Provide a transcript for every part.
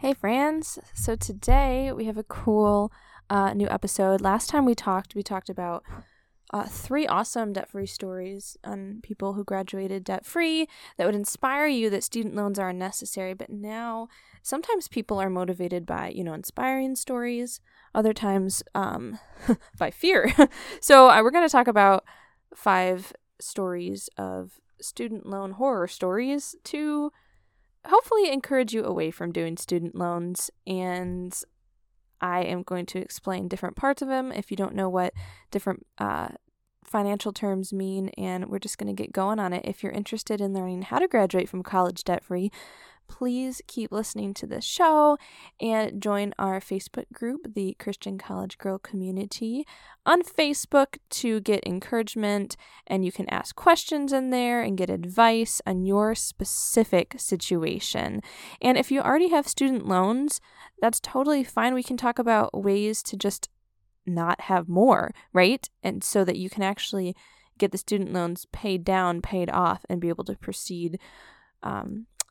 Hey, friends. So today we have a cool uh, new episode. Last time we talked, we talked about uh, three awesome debt free stories on people who graduated debt free that would inspire you that student loans are unnecessary. But now, sometimes people are motivated by, you know, inspiring stories, other times um, by fear. so uh, we're going to talk about five stories of student loan horror stories to hopefully encourage you away from doing student loans. And I am going to explain different parts of them if you don't know what different uh, financial terms mean. And we're just going to get going on it. If you're interested in learning how to graduate from college debt free, please keep listening to this show and join our Facebook group, the Christian College Girl Community, on Facebook to get encouragement. And you can ask questions in there and get advice on your specific situation. And if you already have student loans, that's totally fine. We can talk about ways to just not have more, right? And so that you can actually get the student loans paid down, paid off, and be able to proceed um,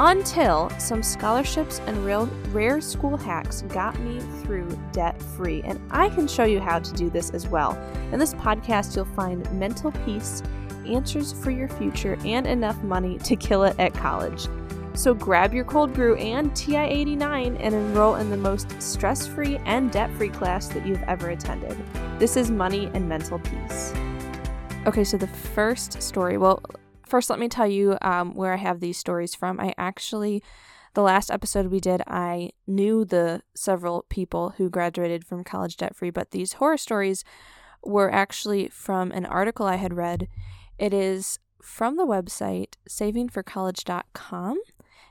Until some scholarships and real rare school hacks got me through debt free. And I can show you how to do this as well. In this podcast, you'll find mental peace, answers for your future, and enough money to kill it at college. So grab your cold brew and TI 89 and enroll in the most stress free and debt free class that you've ever attended. This is Money and Mental Peace. Okay, so the first story, well, first, let me tell you um, where I have these stories from. I actually, the last episode we did, I knew the several people who graduated from college debt free, but these horror stories were actually from an article I had read. It is from the website savingforcollege.com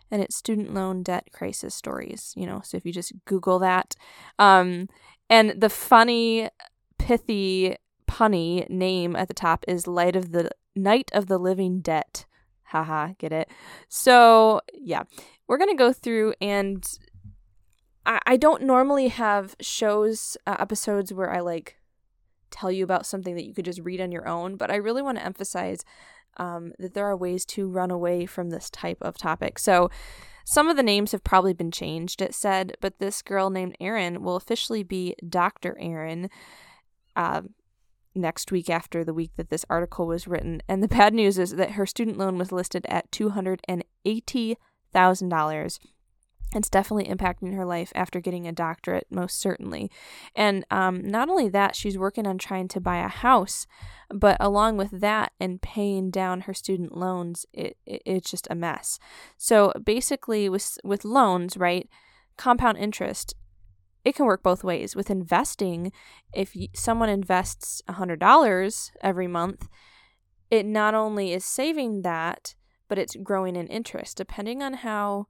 and it's student loan debt crisis stories, you know. So if you just Google that, um, and the funny, pithy, punny name at the top is Light of the Night of the Living Debt. Haha, get it? So, yeah, we're going to go through and I, I don't normally have shows, uh, episodes where I like tell you about something that you could just read on your own, but I really want to emphasize um, that there are ways to run away from this type of topic. So, some of the names have probably been changed, it said, but this girl named Erin will officially be Dr. Erin. Uh, next week after the week that this article was written. And the bad news is that her student loan was listed at $280,000. It's definitely impacting her life after getting a doctorate, most certainly. And um, not only that, she's working on trying to buy a house, but along with that and paying down her student loans, it, it it's just a mess. So basically, with with loans, right, compound interest it can work both ways. With investing, if you, someone invests $100 every month, it not only is saving that, but it's growing in interest. Depending on how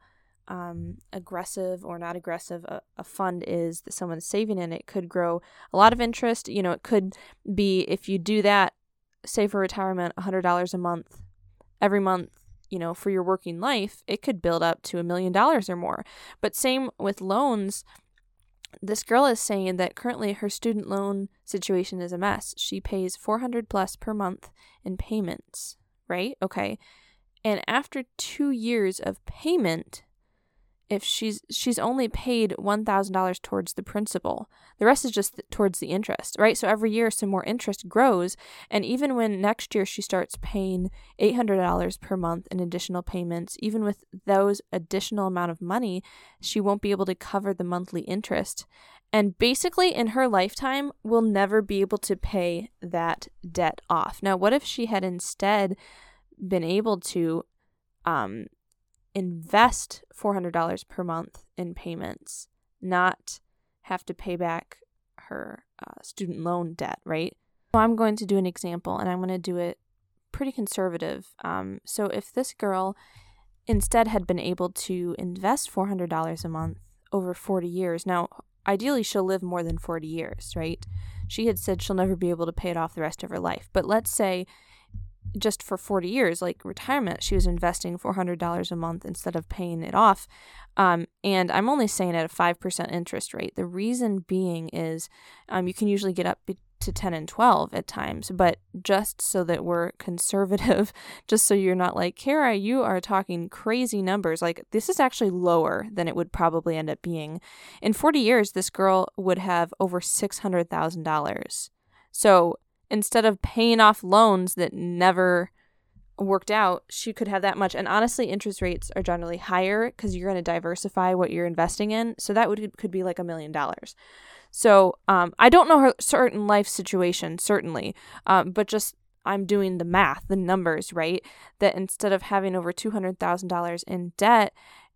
um, aggressive or not aggressive a, a, fund is that someone's saving in, it could grow a lot of interest. You know, it could be if you do that, save for retirement, $100 a month every month you know for your working life it could build up to a million dollars or more but same with loans this girl is saying that currently her student loan situation is a mess. She pays 400 plus per month in payments, right? Okay. And after 2 years of payment, if she's she's only paid $1000 towards the principal. The rest is just towards the interest right? So every year some more interest grows. And even when next year she starts paying $800 per month in additional payments even with those additional amount of money she won't be able to cover the monthly interest. And basically in her lifetime will never be able to pay that debt off. Now what if she had instead been able to um, invest $400 per month in payments, not have to pay back her uh, student loan debt, right? So I'm going to do an example and I'm going to do it pretty conservative. Um, so if this girl instead had been able to invest $400 a month over 40 years, now ideally she'll live more than 40 years, right? She had said she'll never be able to pay it off the rest of her life. But let's say just for 40 years, like retirement, she was investing $400 a month instead of paying it off. Um, and I'm only saying at a 5% interest rate. The reason being is um, you can usually get up to 10 and 12 at times, but just so that we're conservative, just so you're not like, Kara, you are talking crazy numbers. Like, this is actually lower than it would probably end up being. In 40 years, this girl would have over $600,000. So instead of paying off loans that never worked out, she could have that much. And honestly, interest rates are generally higher because you're going to diversify what you're investing in. So that would could be like a million dollars. So um, I don't know her certain life situation, certainly, um, but just I'm doing the math, the numbers, right? That instead of having over $200,000 in debt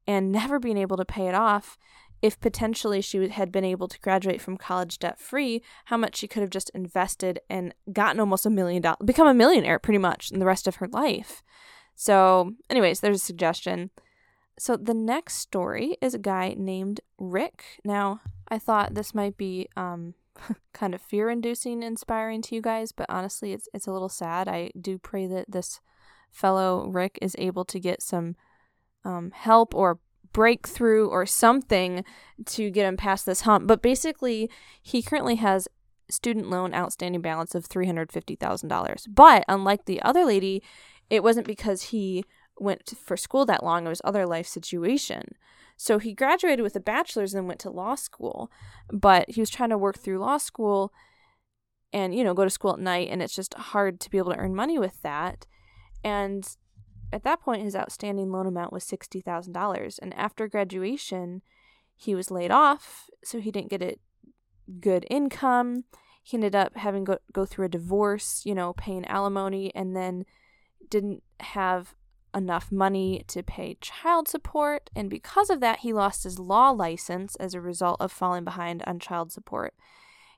and never being able to pay it off, if potentially she had been able to graduate from college debt free, how much she could have just invested and gotten almost a million dollars, become a millionaire pretty much in the rest of her life. So, anyways, there's a suggestion. So, the next story is a guy named Rick. Now, I thought this might be um, kind of fear inducing, inspiring to you guys, but honestly, it's, it's a little sad. I do pray that this fellow Rick is able to get some um, help or breakthrough or something to get him past this hump. But basically, he currently has student loan outstanding balance of $350,000. But unlike the other lady, it wasn't because he went for school that long, it was other life situation. So he graduated with a bachelor's and went to law school, but he was trying to work through law school and you know go to school at night and it's just hard to be able to earn money with that. And at that point, his outstanding loan amount was $60,000. And after graduation, he was laid off, so he didn't get a good income. He ended up having go, go through a divorce, you know, paying alimony, and then didn't have enough money to pay child support. And because of that, he lost his law license as a result of falling behind on child support.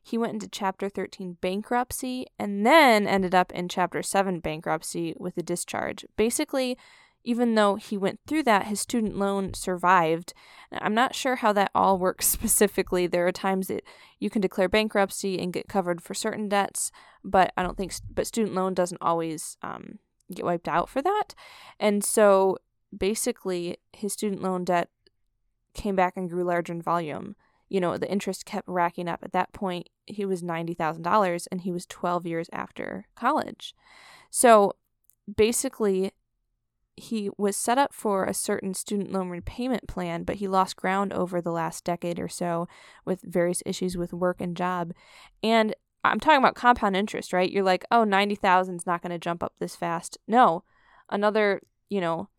He went into Chapter 13 bankruptcy and then ended up in Chapter 7 bankruptcy with a discharge. Basically, even though he went through that, his student loan survived. I'm not sure how that all works specifically. There are times that you can declare bankruptcy and get covered for certain debts, but I don't think, but student loan doesn't always um, get wiped out for that. And so basically, his student loan debt came back and grew larger in volume you know, the interest kept racking up. At that point, he was $90,000 and he was 12 years after college. So basically, he was set up for a certain student loan repayment plan, but he lost ground over the last decade or so with various issues with work and job. And I'm talking about compound interest, right? You're like, oh, 90,000 is not going to jump up this fast. No, another, you know,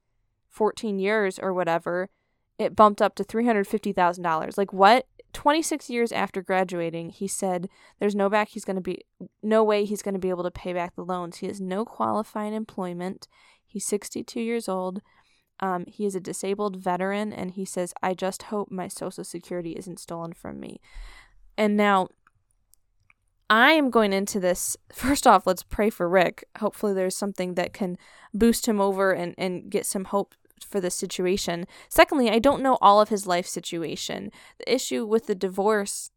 14 years or whatever, it bumped up to $350,000. Like, what? 26 years after graduating, he said there's no back he's going to be no way he's going to be able to pay back the loans. He has no qualifying employment. He's 62 years old. Um, he is a disabled veteran, and he says, I just hope my Social Security isn't stolen from me. And now, I am going into this. First off, let's pray for Rick. Hopefully, there's something that can boost him over and, and get some hope for this situation. Secondly, I don't know all of his life situation. The issue with the divorce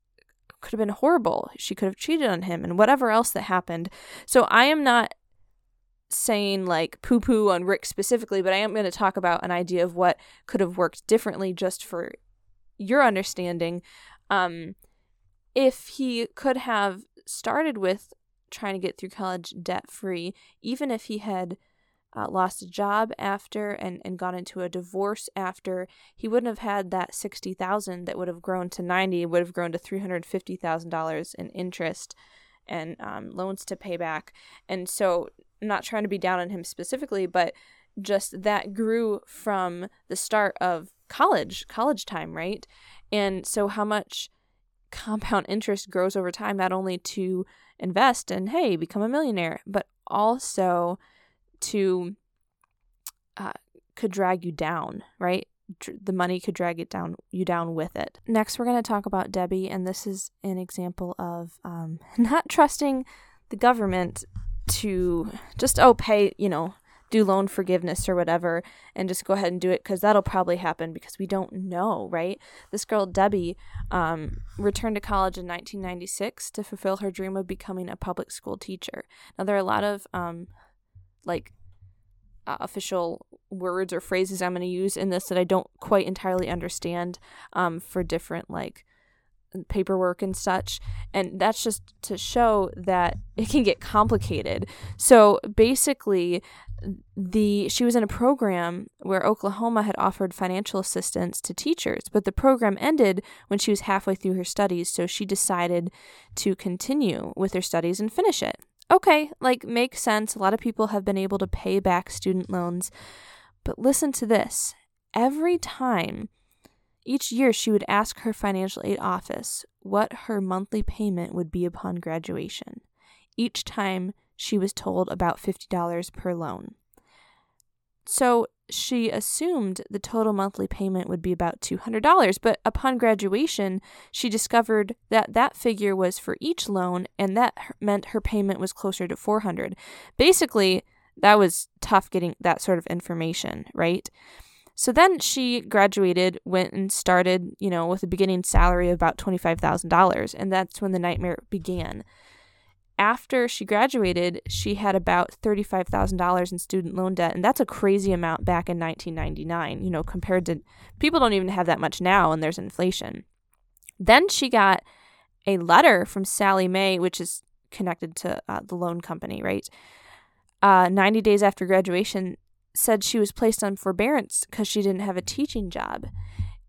could have been horrible. She could have cheated on him and whatever else that happened. So I am not saying like poo poo on Rick specifically, but I am going to talk about an idea of what could have worked differently just for your understanding. Um, if he could have started with trying to get through college debt free, even if he had uh, lost a job after and, and got into a divorce after, he wouldn't have had that 60000 that would have grown to 90 would have grown to $350,000 in interest and um, loans to pay back. And so, not trying to be down on him specifically, but just that grew from the start of college, college time, right? And so, how much compound interest grows over time, not only to invest and, hey, become a millionaire, but also to uh, could drag you down, right? the money could drag it down you down with it. Next, we're going to talk about Debbie, and this is an example of um, not trusting the government to just oh pay you know do loan forgiveness or whatever and just go ahead and do it because that'll probably happen because we don't know right this girl debbie um, returned to college in 1996 to fulfill her dream of becoming a public school teacher now there are a lot of um, like uh, official words or phrases I'm going to use in this that I don't quite entirely understand um, for different like paperwork and such. And that's just to show that it can get complicated. So basically, the she was in a program where Oklahoma had offered financial assistance to teachers, but the program ended when she was halfway through her studies, so she decided to continue with her studies and finish it okay, like makes sense. A lot of people have been able to pay back student loans. But listen to this. Every time each year she would ask her financial aid office what her monthly payment would be upon graduation. Each time she was told about $50 per loan. So she assumed the total monthly payment would be about $200, but upon graduation, she discovered that that figure was for each loan and that meant her payment was closer to 400. Basically, that was tough getting that sort of information, right? So then she graduated, went and started, you know, with a beginning salary of about $25,000, and that's when the nightmare began after she graduated, she had about $35,000 in student loan debt. And that's a crazy amount back in 1999, you know, compared to people don't even have that much now and there's inflation. Then she got a letter from Sallie Mae, which is connected to uh, the loan company, right? Uh, 90 days after graduation, said she was placed on forbearance because she didn't have a teaching job.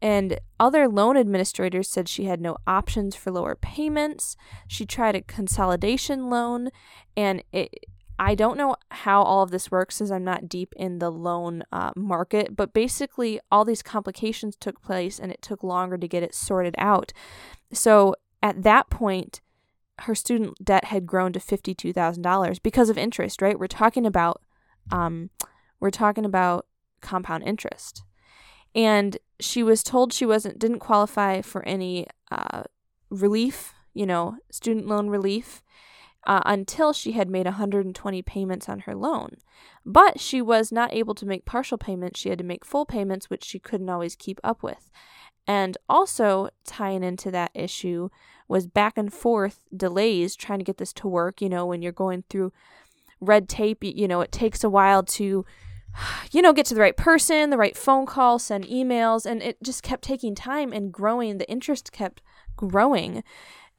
And other loan administrators said she had no options for lower payments. She tried a consolidation loan, and it, I don't know how all of this works as I'm not deep in the loan uh, market, but basically, all these complications took place and it took longer to get it sorted out. So at that point, her student debt had grown to $52,000 because of interest, right? We're talking about um, we're talking about compound interest and she was told she wasn't didn't qualify for any uh, relief, you know, student loan relief. Uh, until she had made 120 payments on her loan. But she was not able to make partial payments. She had to make full payments, which she couldn't always keep up with. And also, tying into that issue was back and forth delays trying to get this to work. You know, when you're going through red tape, you know, it takes a while to you know, get to the right person, the right phone call, send emails, and it just kept taking time and growing. The interest kept growing.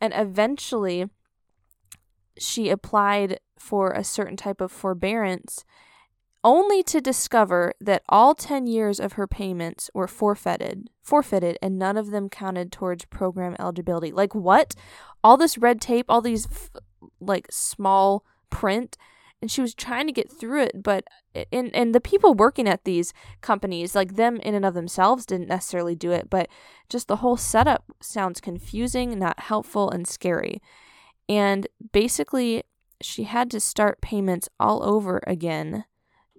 And eventually, she applied for a certain type of forbearance only to discover that all 10 years of her payments were forfeited forfeited and none of them counted towards program eligibility like what all this red tape all these f- like small print and she was trying to get through it but and and the people working at these companies like them in and of themselves didn't necessarily do it but just the whole setup sounds confusing not helpful and scary. And basically she had to start payments all over again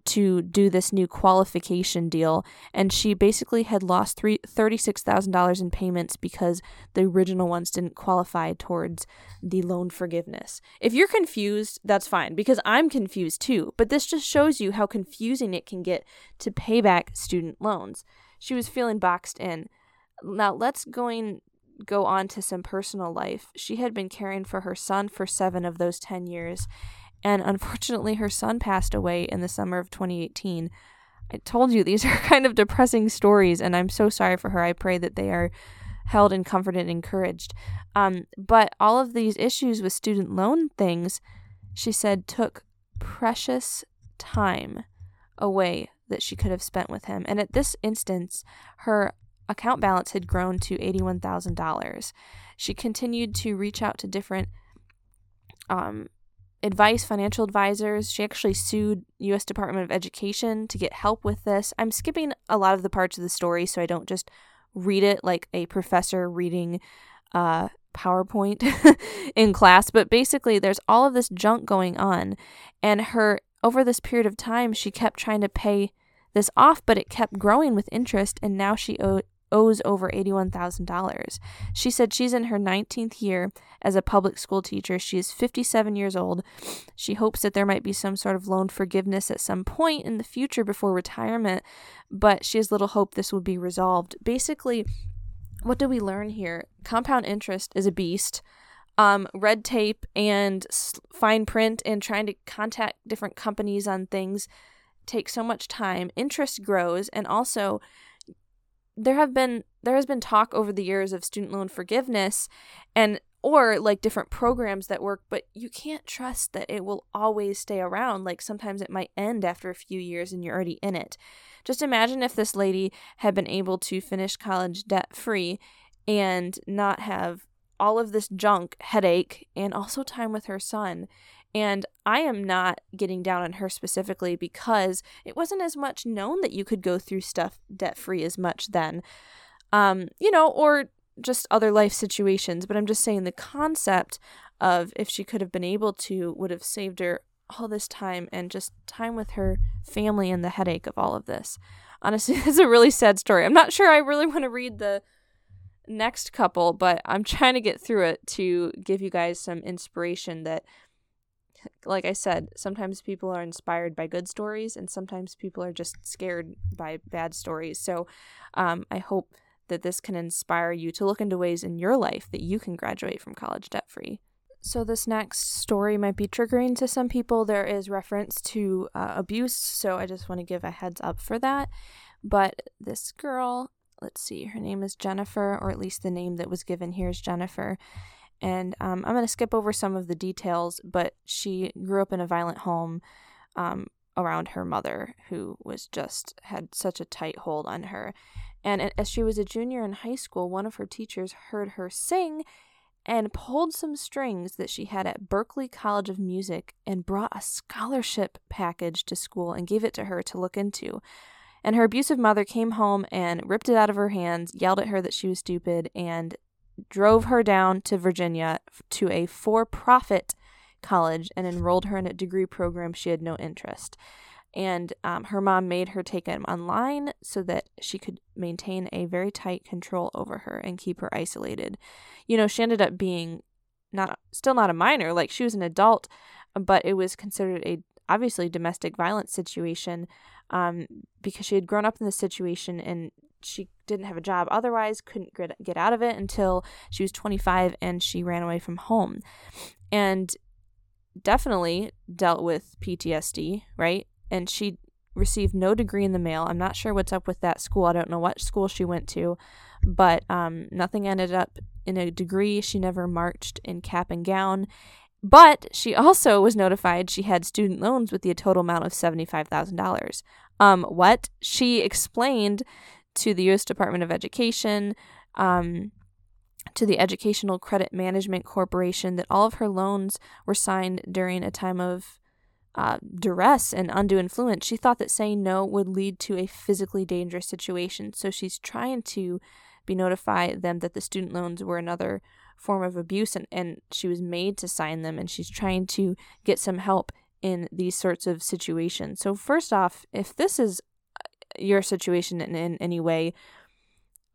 to do this new qualification deal, and she basically had lost three thirty-six thousand dollars in payments because the original ones didn't qualify towards the loan forgiveness. If you're confused, that's fine because I'm confused too. But this just shows you how confusing it can get to pay back student loans. She was feeling boxed in. Now let's going go on to some personal life. She had been caring for her son for seven of those ten years and unfortunately, her son passed away in the summer of 2018. I told you these are kind of depressing stories, and I'm so sorry for her. I pray that they are held and comforted and encouraged. Um, but all of these issues with student loan things, she said, took precious time away that she could have spent with him. And at this instance, her account balance had grown to $81,000. She continued to reach out to different um, advice, financial advisors. She actually sued US Department of Education to get help with this. I'm skipping a lot of the parts of the story so I don't just read it like a professor reading uh PowerPoint in class, but basically there's all of this junk going on and her over this period of time she kept trying to pay this off, but it kept growing with interest, and now she owed, owes over $81,000. She said she's in her 19th year as a public school teacher. She is 57 years old. She hopes that there might be some sort of loan forgiveness at some point in the future before retirement, but she has little hope this will be resolved. Basically, what do we learn here? Compound interest is a beast. Um, red tape and fine print and trying to contact different companies on things takes so much time. Interest grows, and also there have been there has been talk over the years of student loan forgiveness and or like different programs that work but you can't trust that it will always stay around. Like sometimes it might end after a few years and you're already in it. Just imagine if this lady had been able to finish college debt free and not have all of this junk headache and also time with her son and I am not getting down on her specifically because it wasn't as much known that you could go through stuff debt free as much then. Um, you know, or just other life situations. But I'm just saying the concept of if she could have been able to would have saved her all this time and just time with her family and the headache of all of this. Honestly, it's a really sad story. I'm not sure I really want to read the next couple, but I'm trying to get through it to give you guys some inspiration that like I said, sometimes people are inspired by good stories, and sometimes people are just scared by bad stories. So um, I hope that this can inspire you to look into ways in your life that you can graduate from college debt free. So, this next story might be triggering to some people. There is reference to uh, abuse, so I just want to give a heads up for that. But this girl, let's see, her name is Jennifer, or at least the name that was given here is Jennifer and um, I'm going to skip over some of the details, but she grew up in a violent home um, around her mother, who was just had such a tight hold on her. And as she was a junior in high school, one of her teachers heard her sing and pulled some strings that she had at Berklee College of Music and brought a scholarship package to school and gave it to her to look into. And her abusive mother came home and ripped it out of her hands, yelled at her that she was stupid, and drove her down to Virginia to a for profit college and enrolled her in a degree program she had no interest. And um, her mom made her take him online so that she could maintain a very tight control over her and keep her isolated. You know, she ended up being not still not a minor, like she was an adult, but it was considered a obviously domestic violence situation um, because she had grown up in this situation and she didn't have a job otherwise, couldn't get out of it until she was 25 and she ran away from home. And definitely dealt with PTSD, right? And she received no degree in the mail. I'm not sure what's up with that school. I don't know what school she went to, but um, nothing ended up in a degree. She never marched in cap and gown. But she also was notified she had student loans with the total amount of $75,000. Um, what? She explained to the U.S. Department of Education, um, to the Educational Credit Management Corporation that all of her loans were signed during a time of uh, duress and undue influence. She thought that saying no would lead to a physically dangerous situation. So she's trying to be notify them that the student loans were another form of abuse and, and she was made to sign them and she's trying to get some help in these sorts of situations. So first off, if this is your situation in, in any way,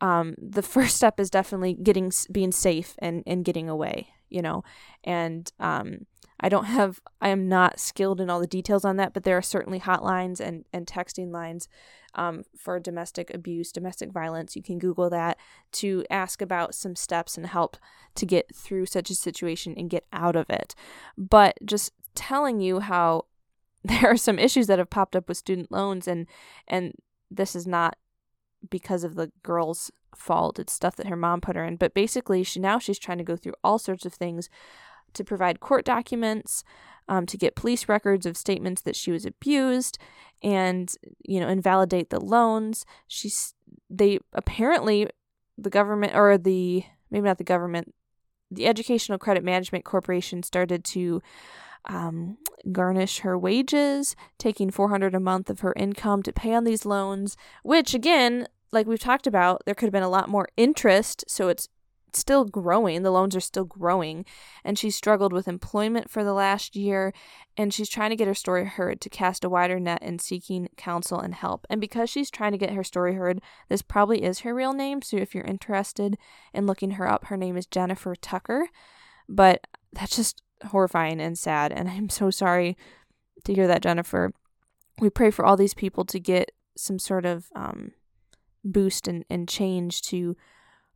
um, the first step is definitely getting being safe and and getting away. You know, and um, I don't have I am not skilled in all the details on that, but there are certainly hotlines and and texting lines um, for domestic abuse, domestic violence. You can Google that to ask about some steps and help to get through such a situation and get out of it. But just telling you how there are some issues that have popped up with student loans and and this is not because of the girl's fault it's stuff that her mom put her in but basically she now she's trying to go through all sorts of things to provide court documents um, to get police records of statements that she was abused and you know invalidate the loans. She's they apparently the government or the maybe not the government the educational credit management corporation started to um, garnish her wages, taking 400 a month of her income to pay on these loans, which again, like we've talked about, there could have been a lot more interest, so it's still growing. The loans are still growing. And she struggled with employment for the last year. And she's trying to get her story heard to cast a wider net in seeking counsel and help. And because she's trying to get her story heard, this probably is her real name. So if you're interested in looking her up, her name is Jennifer Tucker. But that's just horrifying and sad. And I'm so sorry to hear that, Jennifer. We pray for all these people to get some sort of um, boost and, and change to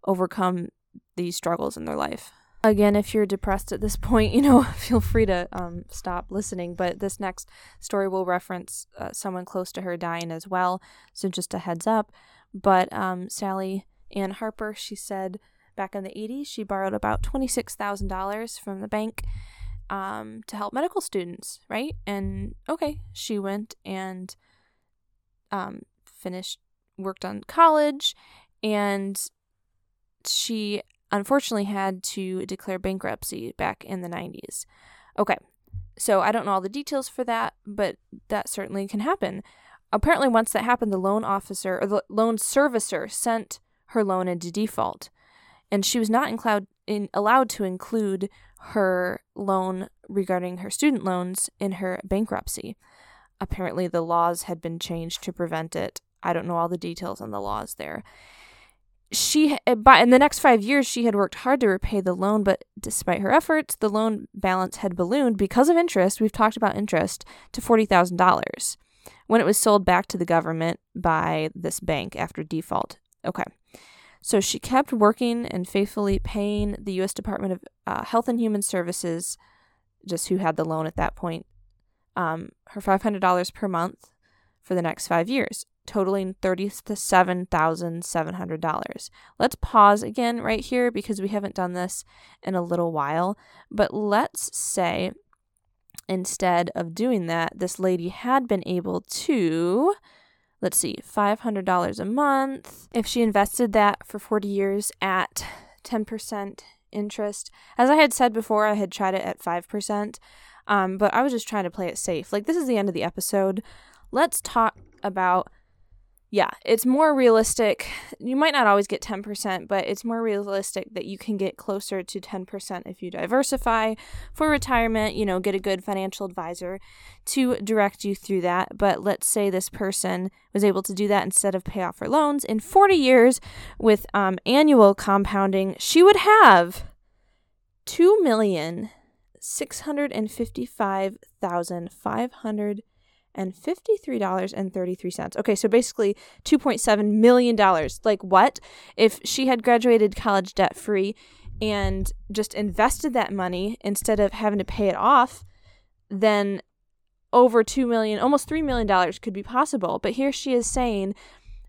overcome these struggles in their life. Again, if you're depressed at this point, you know, feel free to um, stop listening. But this next story will reference uh, someone close to her dying as well. So just a heads up. But um, Sally Ann Harper, she said back in the 80s, she borrowed about $26,000 from the bank um, to help medical students, right? And okay, she went and um, finished, worked on college, and she unfortunately had to declare bankruptcy back in the 90s. Okay, so I don't know all the details for that, but that certainly can happen. Apparently, once that happened, the loan officer or the loan servicer sent her loan into default, and she was not includ- in, allowed to include her loan regarding her student loans in her bankruptcy. Apparently, the laws had been changed to prevent it. I don't know all the details on the laws there. She, eh, by in the next five years, she had worked hard to repay the loan, but despite her efforts, the loan balance had ballooned because of interest. We've talked about interest to forty thousand dollars when it was sold back to the government by this bank after default. Okay. So she kept working and faithfully paying the U.S. Department of uh, Health and Human Services, just who had the loan at that point, um, her $500 per month for the next five years, totaling $37,700. Let's pause again right here because we haven't done this in a little while. But let's say instead of doing that, this lady had been able to let's see, $500 a month. If she invested that for 40 years at 10% interest, as I had said before, I had tried it at 5%, um, but I was just trying to play it safe. Like, this is the end of the episode. Let's talk about yeah, it's more realistic. You might not always get 10%, but it's more realistic that you can get closer to 10% if you diversify for retirement, you know, get a good financial advisor to direct you through that. But let's say this person was able to do that instead of pay off her loans in 40 years with um, annual compounding, she would have two million six hundred and fifty-five thousand five hundred and $53.33. Okay, so basically $2.7 million. Like, what? If she had graduated college debt free and just invested that money instead of having to pay it off, then over 2 million, almost 3 million dollars could be possible. But here she is saying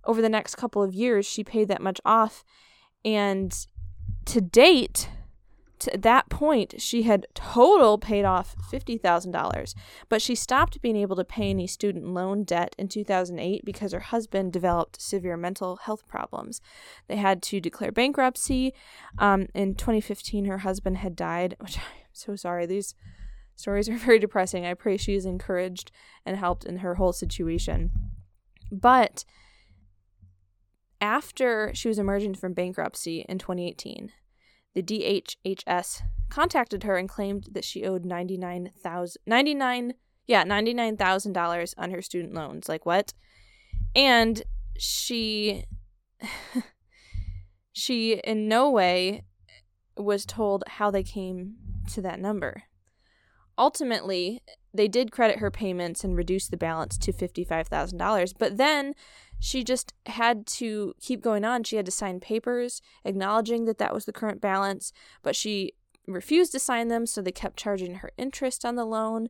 over the next couple of years she paid that much off and to date to that point, she had total paid off $50,000, but she stopped being able to pay any student loan debt in 2008 because her husband developed severe mental health problems. They had to declare bankruptcy. Um, in 2015, her husband had died, which I'm so sorry. These stories are very depressing. I pray she is encouraged and helped in her whole situation. But after she was emerging from bankruptcy in 2018, the DHHS contacted her and claimed that she owed 99,000 99 yeah, $99,000 on her student loans. Like what? And she she in no way was told how they came to that number. Ultimately, they did credit her payments and reduce the balance to $55,000, but then she just had to keep going on. She had to sign papers acknowledging that that was the current balance, but she refused to sign them, so they kept charging her interest on the loan.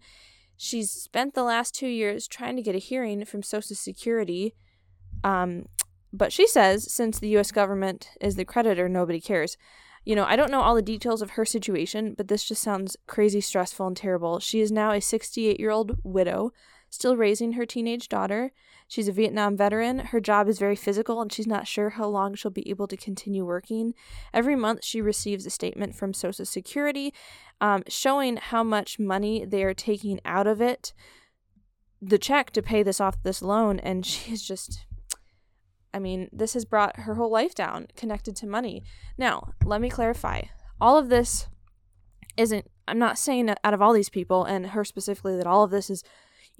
She's spent the last two years trying to get a hearing from Social Security. Um, but she says since the US government is the creditor, nobody cares. You know, I don't know all the details of her situation, but this just sounds crazy stressful and terrible. She is now a 68 year old widow, still raising her teenage daughter. She's a Vietnam veteran. Her job is very physical, and she's not sure how long she'll be able to continue working. Every month, she receives a statement from Social Security um, showing how much money they are taking out of it, the check to pay this off this loan, and she's just I mean, this has brought her whole life down connected to money. Now, let me clarify. All of this isn't, I'm not saying out of all these people and her specifically that all of this is,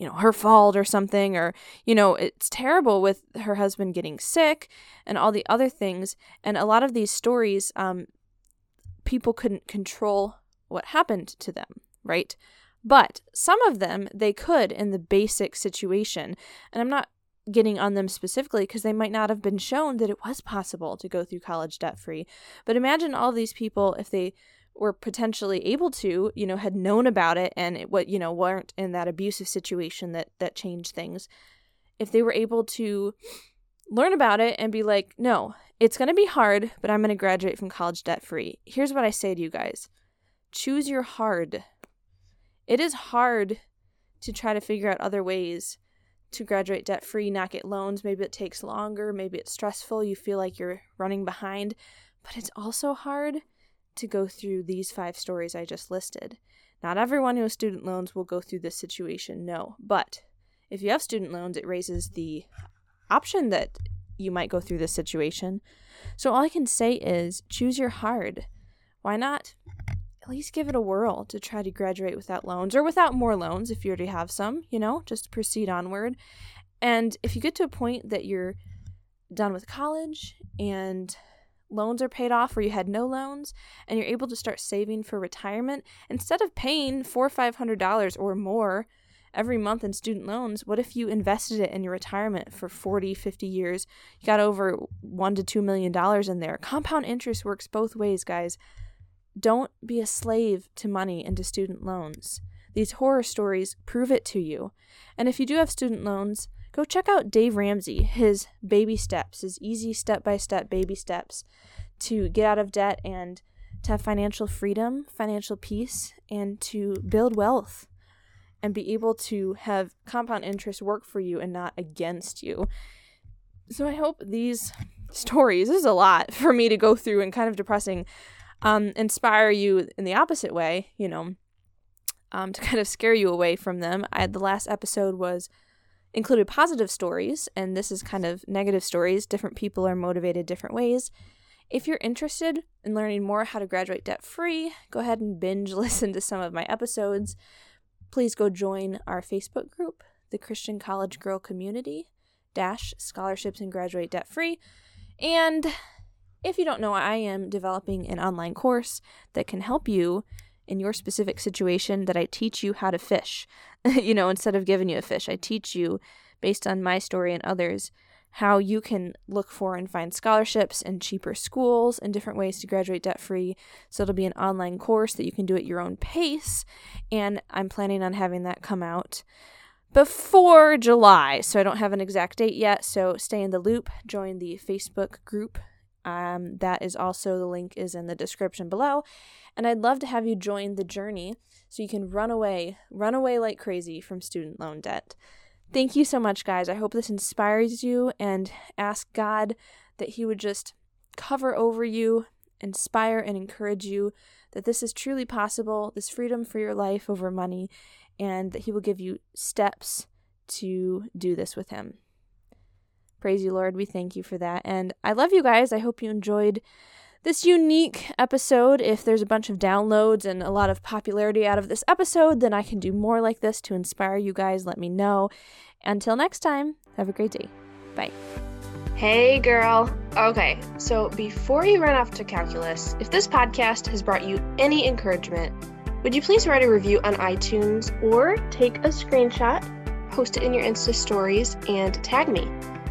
you know, her fault or something, or, you know, it's terrible with her husband getting sick and all the other things. And a lot of these stories, um, people couldn't control what happened to them, right? But some of them they could in the basic situation. And I'm not getting on them specifically because they might not have been shown that it was possible to go through college debt free. But imagine all these people if they were potentially able to, you know, had known about it and it, what, you know, weren't in that abusive situation that that changed things. If they were able to learn about it and be like, "No, it's going to be hard, but I'm going to graduate from college debt free." Here's what I say to you guys. Choose your hard. It is hard to try to figure out other ways to graduate debt free, not get loans. Maybe it takes longer, maybe it's stressful, you feel like you're running behind, but it's also hard to go through these five stories I just listed. Not everyone who has student loans will go through this situation, no. But if you have student loans, it raises the option that you might go through this situation. So all I can say is choose your hard. Why not at least give it a whirl to try to graduate without loans or without more loans if you already have some, you know, just proceed onward. And if you get to a point that you're done with college and loans are paid off or you had no loans and you're able to start saving for retirement, instead of paying four or five hundred dollars or more every month in student loans, what if you invested it in your retirement for 40, 50 years? You got over one to two million dollars in there. Compound interest works both ways, guys. Don't be a slave to money and to student loans. These horror stories prove it to you. And if you do have student loans, go check out Dave Ramsey, his baby steps, his easy step by step baby steps to get out of debt and to have financial freedom, financial peace, and to build wealth and be able to have compound interest work for you and not against you. So I hope these stories, this is a lot for me to go through and kind of depressing um, inspire you in the opposite way, you know, um, to kind of scare you away from them. I had the last episode was included positive stories, and this is kind of negative stories. Different people are motivated different ways. If you're interested in learning more how to graduate debt free, go ahead and binge listen to some of my episodes. Please go join our Facebook group, the Christian College Girl Community dash scholarships and graduate debt free. And if you don't know, I am developing an online course that can help you in your specific situation that I teach you how to fish. you know, instead of giving you a fish, I teach you based on my story and others how you can look for and find scholarships and cheaper schools and different ways to graduate debt free. So it'll be an online course that you can do at your own pace. And I'm planning on having that come out before July. So I don't have an exact date yet. So stay in the loop. Join the Facebook group um, that is also the link is in the description below. And I'd love to have you join the journey so you can run away, run away like crazy from student loan debt. Thank you so much, guys. I hope this inspires you and ask God that He would just cover over you, inspire and encourage you that this is truly possible, this freedom for your life over money, and that He will give you steps to do this with Him. Praise you, Lord. We thank you for that. And I love you guys. I hope you enjoyed this unique episode. If there's a bunch of downloads and a lot of popularity out of this episode, then I can do more like this to inspire you guys. Let me know. Until next time, have a great day. Bye. Hey, girl. Okay, so before you run off to calculus, if this podcast has brought you any encouragement, would you please write a review on iTunes or take a screenshot, post it in your Insta stories, and tag me?